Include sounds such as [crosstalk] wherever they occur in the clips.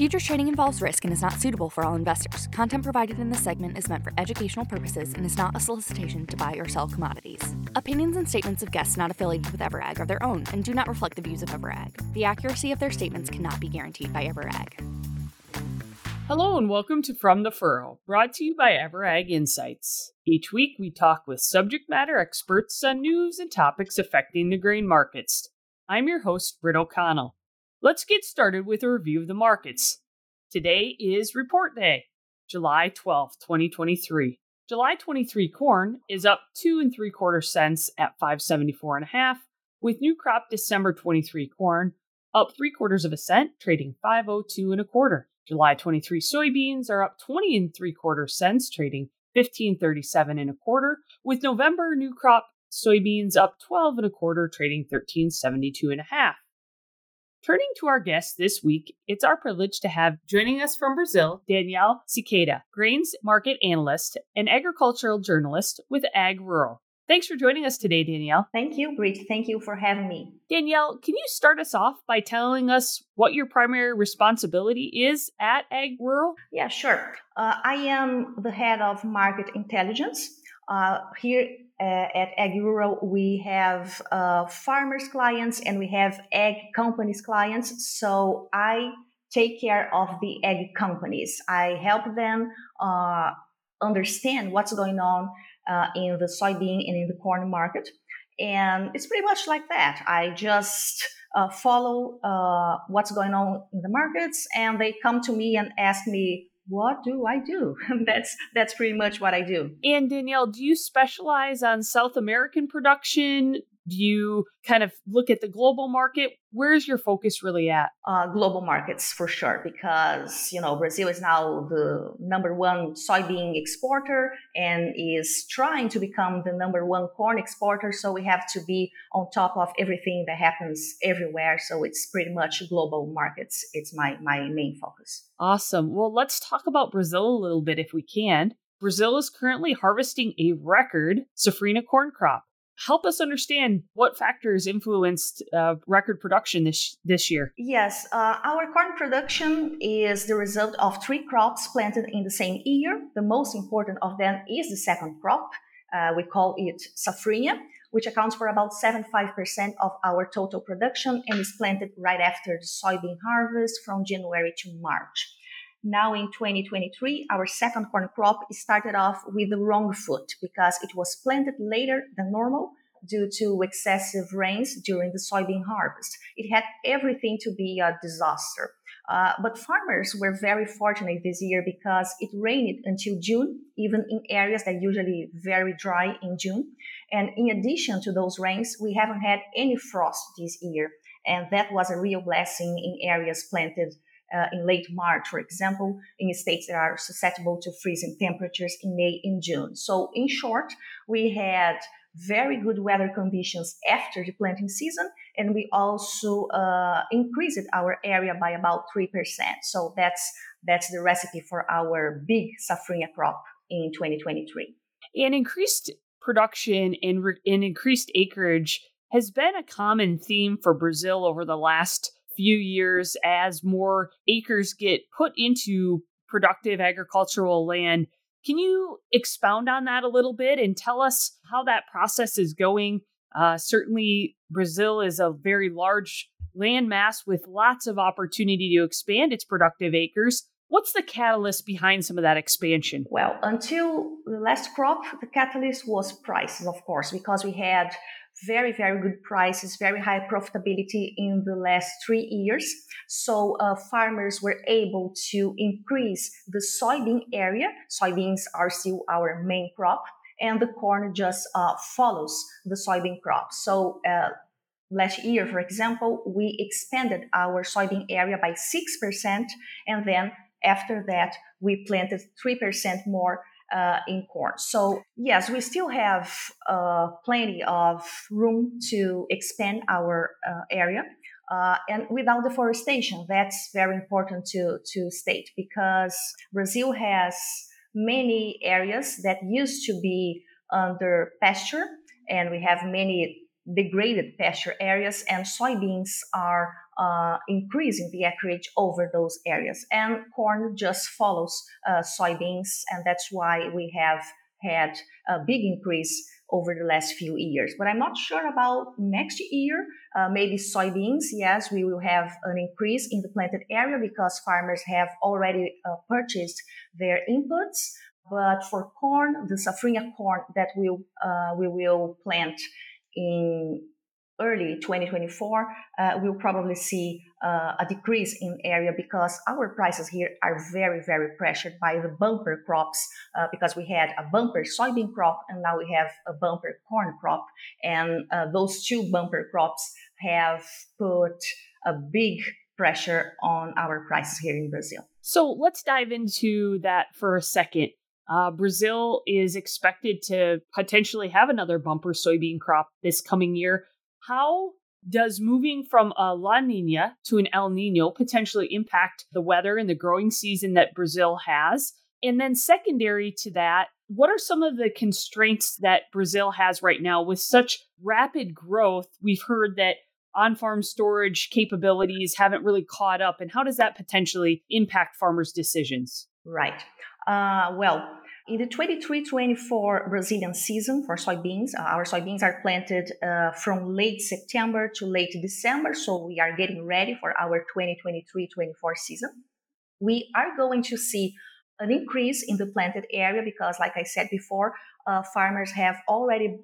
Futures trading involves risk and is not suitable for all investors. Content provided in this segment is meant for educational purposes and is not a solicitation to buy or sell commodities. Opinions and statements of guests not affiliated with Ever.Ag are their own and do not reflect the views of Ever.Ag. The accuracy of their statements cannot be guaranteed by Ever.Ag. Hello and welcome to From the Furrow, brought to you by Ever.Ag Insights. Each week we talk with subject matter experts on news and topics affecting the grain markets. I'm your host, Britt O'Connell. Let's get started with a review of the markets. Today is report day, July 12, 2023. July 23 corn is up two and three quarter cents at 574 and a half, with new crop December 23 corn up three quarters of a cent, trading 502 and a quarter. July 23 soybeans are up 20 and three quarter cents, trading 1537 and a quarter, with November new crop soybeans up 12 and a quarter, trading 1372 and a half. Turning to our guest this week, it's our privilege to have joining us from Brazil, Daniele Siqueira, grains market analyst and agricultural journalist with AgRural. Thanks for joining us today, Daniele. Thank you, Britt. Thank you for having me. Daniele, can you start us off by telling us what your primary responsibility is at AgRural? Yeah, sure. Uh, I am the head of market intelligence. Uh, here at AgRural, we have uh, farmers clients and we have ag companies clients. So I take care of the ag companies. I help them uh, understand what's going on uh, in the soybean and in the corn market. And it's pretty much like that. I just uh, follow uh, what's going on in the markets and they come to me and ask me what do I do? [laughs] that's that's pretty much what I do. And Daniele, do you specialize on South American production? Do you kind of look at the global market? Where's your focus really at? Uh, global markets for sure, because you know Brazil is now the number one soybean exporter and is trying to become the number one corn exporter. So we have to be on top of everything that happens everywhere. So it's pretty much global markets. It's my my main focus. Awesome. Well, let's talk about Brazil a little bit if we can. Brazil is currently harvesting a record safrinha corn crop help us understand what factors influenced uh, record production this this year. Yes, uh, our corn production is the result of three crops planted in the same year. The most important of them is the second crop. Uh, we call it safrinha, which accounts for about 75% of our total production and is planted right after the soybean harvest from January to March. Now in 2023, our second corn crop started off with the wrong foot because it was planted later than normal due to excessive rains during the soybean harvest. It had everything to be a disaster. Uh, but farmers were very fortunate this year because it rained until June, even in areas that usually very dry in June. And in addition to those rains, we haven't had any frost this year. And that was a real blessing in areas planted uh, in late March, for example, in states that are susceptible to freezing temperatures in May and June. So, in short, we had very good weather conditions after the planting season, and we also uh, increased our area by about three percent. So that's that's the recipe for our big safrinha crop in 2023. And increased production and, re- and increased acreage has been a common theme for Brazil over the last few years as more acres get put into productive agricultural land. Can you expound on that a little bit and tell us how that process is going? Uh, certainly, Brazil is a very large landmass with lots of opportunity to expand its productive acres. What's the catalyst behind some of that expansion? Well, until the last crop, the catalyst was prices, of course, because we had very, very good prices, very high profitability in the last three years. So uh, farmers were able to increase the soybean area. Soybeans are still our main crop, and the corn just uh, follows the soybean crop. So uh, last year, for example, we expanded our soybean area by 6%, and then after that, we planted 3% more uh, in corn. So yes, we still have uh, plenty of room to expand our uh, area. Uh, and without deforestation, that's very important to, to state because Brazil has many areas that used to be under pasture, and we have many degraded pasture areas, and soybeans are uh, increase in the acreage over those areas. And corn just follows uh, soybeans, and that's why we have had a big increase over the last few years. But I'm not sure about next year. Uh, maybe soybeans, yes, we will have an increase in the planted area because farmers have already uh, purchased their inputs. But for corn, the safrinha corn that we'll, uh, we will plant in early 2024, uh, we'll probably see uh, a decrease in area because our prices here are very, very pressured by the bumper crops uh, because we had a bumper soybean crop and now we have a bumper corn crop. And uh, those two bumper crops have put a big pressure on our prices here in Brazil. So let's dive into that for a second. Uh, Brazil is expected to potentially have another bumper soybean crop this coming year. How does moving from a La Nina to an El Nino potentially impact the weather and the growing season that Brazil has? And then, secondary to that, what are some of the constraints that Brazil has right now with such rapid growth? We've heard that on farm storage capabilities haven't really caught up. And how does that potentially impact farmers' decisions? Right. Uh, well, in the 23-24 Brazilian season for soybeans, uh, our soybeans are planted uh, from late September to late December, so we are getting ready for our 2023-24 season. We are going to see an increase in the planted area because, like I said before, uh, farmers have already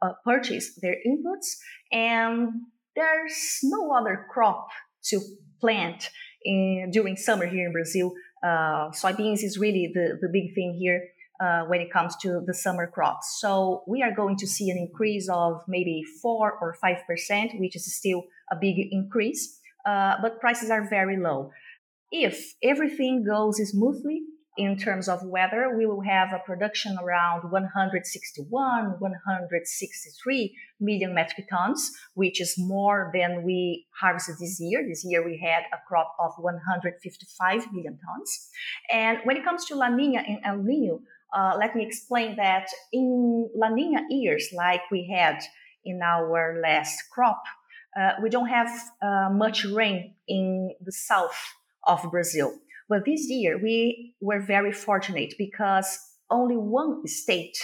uh, purchased their inputs, and there's no other crop to plant in, during summer here in Brazil. Uh, soybeans is really the, the big thing here uh, when it comes to the summer crops. So we are going to see an increase of maybe 4 or 5%, which is still a big increase, uh, but prices are very low. If everything goes smoothly in terms of weather, we will have a production around 161, 163 million metric tons, which is more than we harvested this year. This year we had a crop of 155 million tons. And when it comes to La Nina and El Nino, uh, let me explain that in La Nina years, like we had in our last crop, uh, we don't have uh, much rain in the south of Brazil. But this year, we were very fortunate because only one state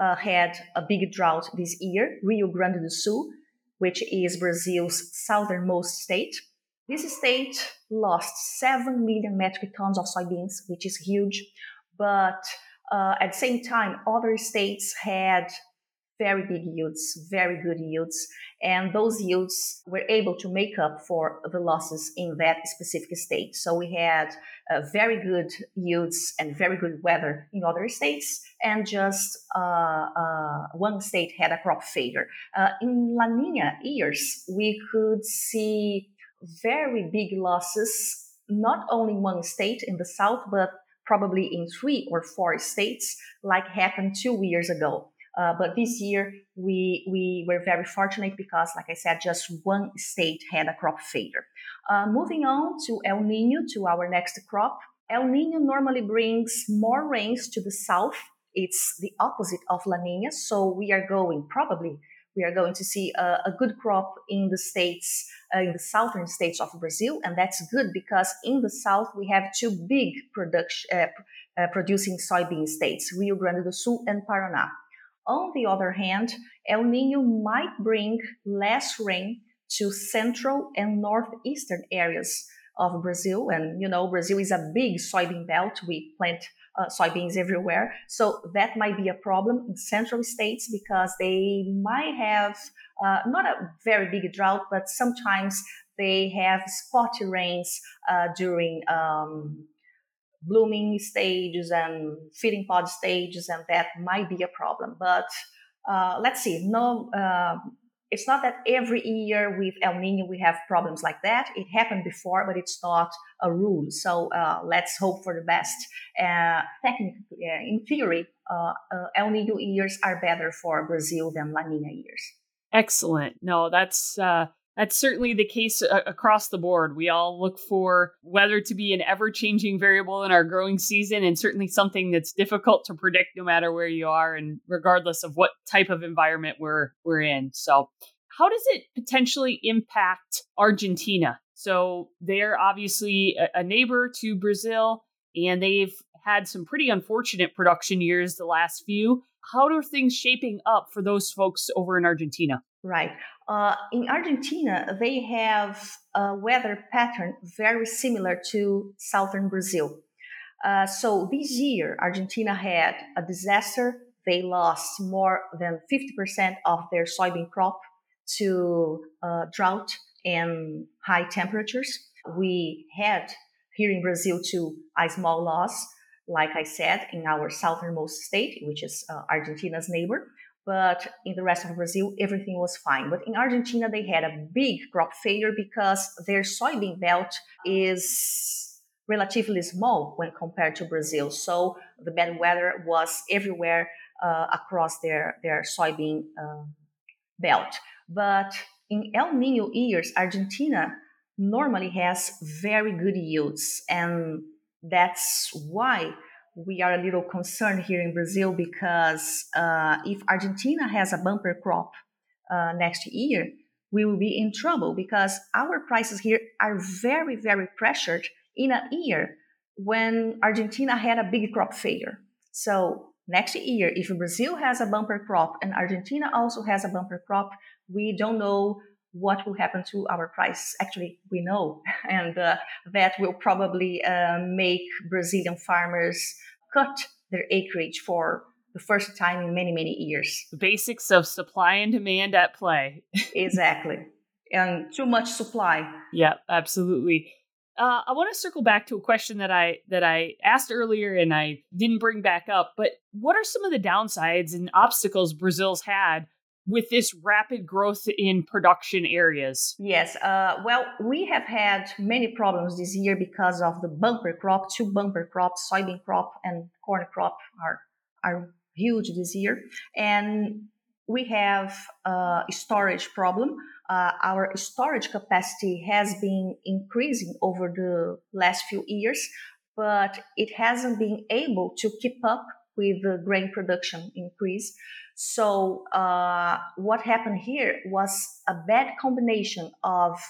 uh, had a big drought this year, Rio Grande do Sul, which is Brazil's southernmost state. This state lost 7 million metric tons of soybeans, which is huge, but uh, at the same time, other states had very big yields, very good yields, and those yields were able to make up for the losses in that specific state. So we had uh, very good yields and very good weather in other states, and just uh, uh one state had a crop failure. Uh, in La Nina years, we could see very big losses, not only one state in the south, but probably in three or four states, like happened two years ago. Uh, but this year we we were very fortunate because, like I said, just one state had a crop failure. Uh, moving on to El Nino, to our next crop. El Nino normally brings more rains to the south. It's the opposite of La Nina, so we are going probably we are going to see a, a good crop in the states, uh, in the southern states of Brazil, and that's good because in the south we have two big production, uh, uh, producing soybean states, Rio Grande do Sul and Paraná. On the other hand, El Nino might bring less rain to central and northeastern areas of Brazil. And, you know, Brazil is a big soybean belt. We plant uh, soybeans everywhere. So that might be a problem in central states because they might have uh, not a very big drought, but sometimes they have spotty rains uh, during um, blooming stages and feeding pod stages, and that might be a problem. But uh, let's see. No, uh, it's not that every year with El Nino we have problems like that. It happened before, but it's not a rule. So uh, let's hope for the best. Uh, technically, uh, in theory, uh, uh, El Nino years are better for Brazil than La Nina years. Excellent. No, that's that's certainly the case across the board. We all look for weather to be an ever changing variable in our growing season, and certainly something that's difficult to predict no matter where you are and regardless of what type of environment we're, we're in. So, how does it potentially impact Argentina? So they're obviously a, a neighbor to Brazil, and they've had some pretty unfortunate production years the last few. How are things shaping up for those folks over in Argentina? Right. Uh, in Argentina, they have a weather pattern very similar to southern Brazil. Uh, so this year, Argentina had a disaster. They lost more than 50% of their soybean crop to uh, drought and high temperatures. We had here in Brazil too a small loss, like I said, in our southernmost state, which is uh, Argentina's neighbor. But in the rest of Brazil, everything was fine. But in Argentina, they had a big crop failure because their soybean belt is relatively small when compared to Brazil. So the bad weather was everywhere uh, across their, their soybean uh, belt. But in El Nino years, Argentina normally has very good yields. And that's why we are a little concerned here in Brazil because uh, if Argentina has a bumper crop uh, next year, we will be in trouble because our prices here are very, very pressured in a year when Argentina had a big crop failure. So next year, if Brazil has a bumper crop and Argentina also has a bumper crop, we don't know what will happen to our price. Actually, we know, [laughs] and uh, that will probably uh, make Brazilian farmers cut their acreage for the first time in many, many years. The basics of supply and demand at play. [laughs] exactly. And too much supply. Yeah, absolutely. Uh, I want to circle back to a question that I that I asked earlier and I didn't bring back up. But what are some of the downsides and obstacles Brazil's had with this rapid growth in production areas? Yes. Uh, well, we have had many problems this year because of the bumper crop. Two bumper crops, soybean crop and corn crop, are are huge this year, and we have a storage problem. Uh, our storage capacity has been increasing over the last few years, but it hasn't been able to keep up with the grain production increase. So uh, what happened here was a bad combination of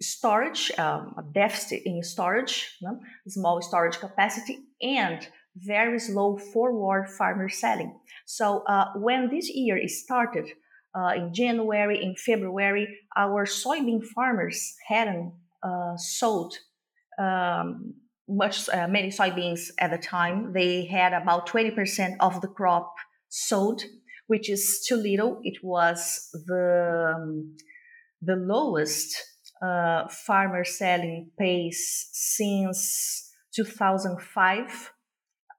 storage, um, a deficit in storage, know, small storage capacity, and very slow forward farmer selling. So uh, when this year started, uh, in January, in February, our soybean farmers hadn't uh, sold um, much, uh, many soybeans at the time. They had about 20% of the crop sold which is too little. It was the um, the lowest uh, farmer selling pace since 2005.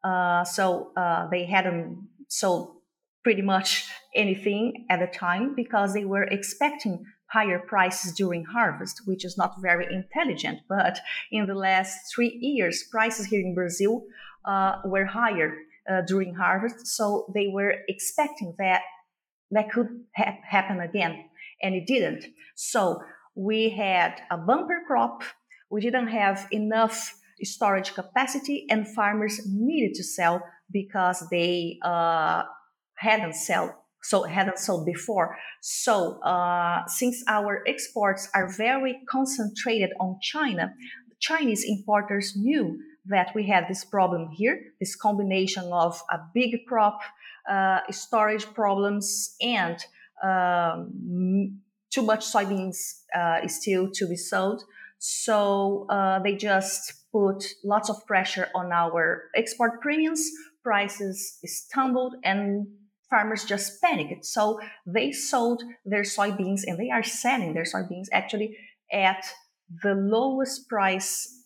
Uh, so uh, they hadn't sold pretty much anything at the time because they were expecting higher prices during harvest, which is not very intelligent. But in the last three years, prices here in Brazil uh, were higher uh, during harvest. So they were expecting that that could ha- happen again, and it didn't. So we had a bumper crop. We didn't have enough storage capacity, and farmers needed to sell because they uh, hadn't sold so hadn't sold before. So uh, since our exports are very concentrated on China, Chinese importers knew that we had this problem here, this combination of a big crop, uh, storage problems, and um, too much soybeans uh, still to be sold. So uh, they just put lots of pressure on our export premiums. Prices stumbled and farmers just panicked. So they sold their soybeans and they are selling their soybeans actually at the lowest price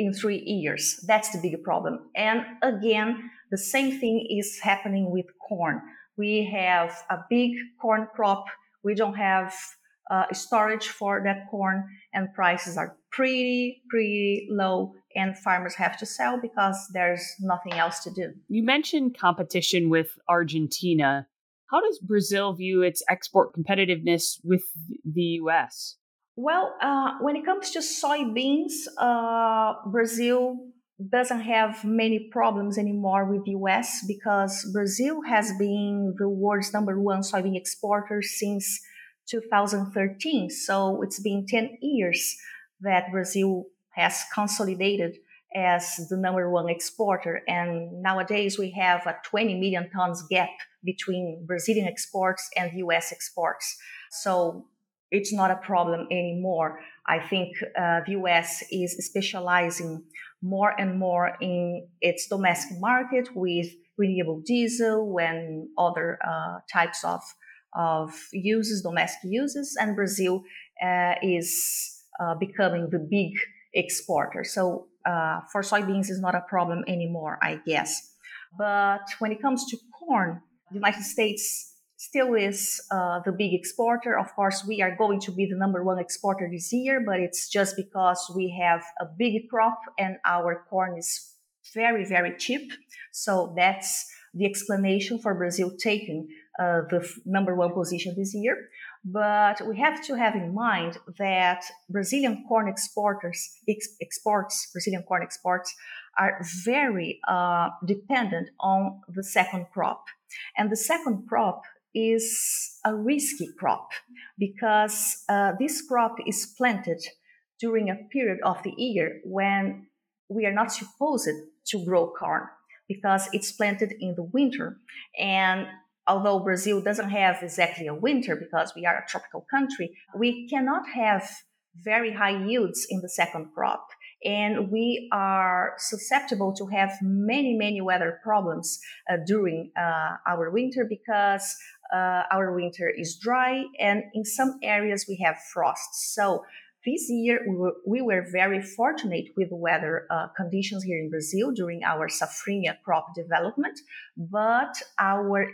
in three years. That's the big problem. And again, the same thing is happening with corn. We have a big corn crop. We don't have uh, storage for that corn, and prices are pretty, pretty low. And farmers have to sell because there's nothing else to do. You mentioned competition with Argentina. How does Brazil view its export competitiveness with the US? Well, uh, when it comes to soybeans, uh, Brazil doesn't have many problems anymore with the US because Brazil has been the world's number one soybean exporter since 2013. So it's been 10 years that Brazil has consolidated as the number one exporter. And nowadays we have a 20 million tons gap between Brazilian exports and US exports. So it's not a problem anymore. I think uh, the US is specializing more and more in its domestic market with renewable diesel and other uh, types of, of uses, domestic uses, and Brazil uh, is uh, becoming the big exporter. So uh, for soybeans is not a problem anymore, I guess. But when it comes to corn, the United States still is uh, the big exporter. Of course, we are going to be the number one exporter this year, but it's just because we have a big crop and our corn is very, very cheap. So that's the explanation for Brazil taking uh, the f- number one position this year. But we have to have in mind that Brazilian corn exporters ex- exports Brazilian corn exports are very uh, dependent on the second crop, and the second crop is a risky crop because uh, this crop is planted during a period of the year when we are not supposed to grow corn because it's planted in the winter and although Brazil doesn't have exactly a winter because we are a tropical country, we cannot have very high yields in the second crop. And we are susceptible to have many, many weather problems uh, during uh, our winter because uh, our winter is dry and in some areas we have frost. So this year we were, we were very fortunate with weather uh, conditions here in Brazil during our safrinha crop development, but our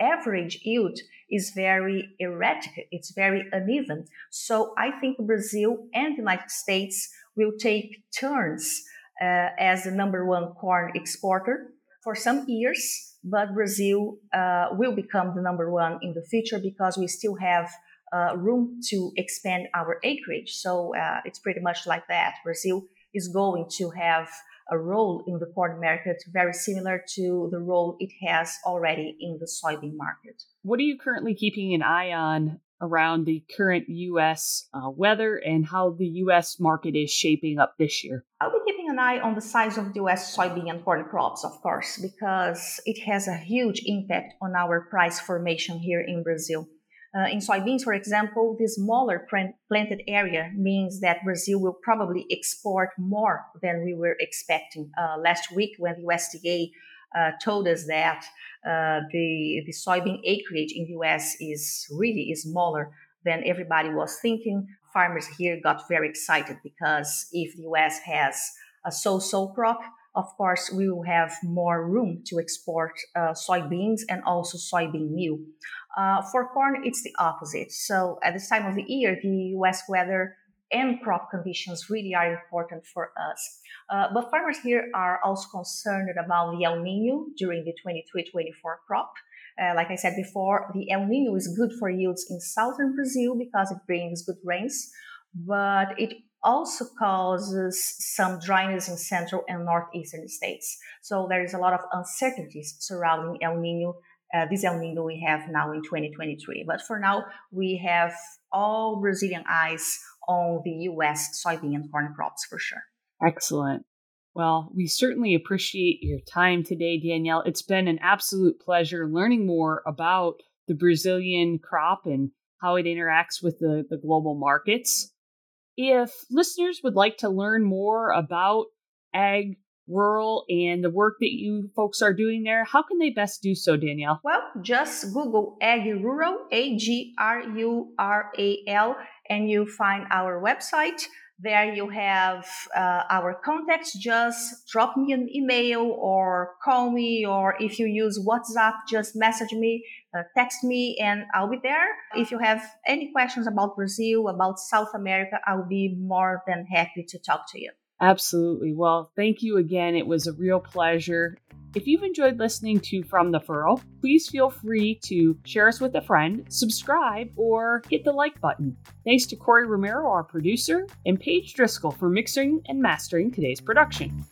average yield is very erratic, it's very uneven. So I think Brazil and the United States will take turns uh, as the number one corn exporter for some years, but Brazil uh, will become the number one in the future because we still have uh, room to expand our acreage. So uh, it's pretty much like that. Brazil is going to have a role in the corn market very similar to the role it has already in the soybean market. What are you currently keeping an eye on around the current U.S. Uh, weather and how the U.S. market is shaping up this year? I'll be keeping an eye on the size of the U.S. soybean and corn crops, of course, because it has a huge impact on our price formation here in Brazil. Uh, in soybeans, for example, the smaller planted area means that Brazil will probably export more than we were expecting. Uh, last week, when the USDA told us that uh, the, the soybean acreage in the US is really is smaller than everybody was thinking, farmers here got very excited because if the US has a so-so crop, of course, we will have more room to export uh, soybeans and also soybean meal. Uh, for corn, it's the opposite. So at this time of the year, the US weather and crop conditions really are important for us. Uh, but farmers here are also concerned about the El Nino during the 23-24 crop. Uh, like I said before, the El Nino is good for yields in southern Brazil because it brings good rains, but it also causes some dryness in central and northeastern states. So there is a lot of uncertainties surrounding El Nino uh, this El Nino we have now in 2023. But for now, we have all Brazilian eyes on the US soybean and corn crops for sure. Excellent. Well, we certainly appreciate your time today, Daniele. It's been an absolute pleasure learning more about the Brazilian crop and how it interacts with the, the global markets. If listeners would like to learn more about ag rural and the work that you folks are doing there, how can they best do so, Daniele? Well, just Google AgRural, A G R U R A L, and you find our website. There you have uh, our contacts. Just drop me an email or call me, or if you use WhatsApp, just message me, uh, text me, and I'll be there. If you have any questions about Brazil, about South America, I'll be more than happy to talk to you. Absolutely. Well, thank you again. It was a real pleasure. If you've enjoyed listening to From the Furrow, please feel free to share us with a friend, subscribe, or hit the like button. Thanks to Corey Romero, our producer, and Paige Driscoll for mixing and mastering today's production.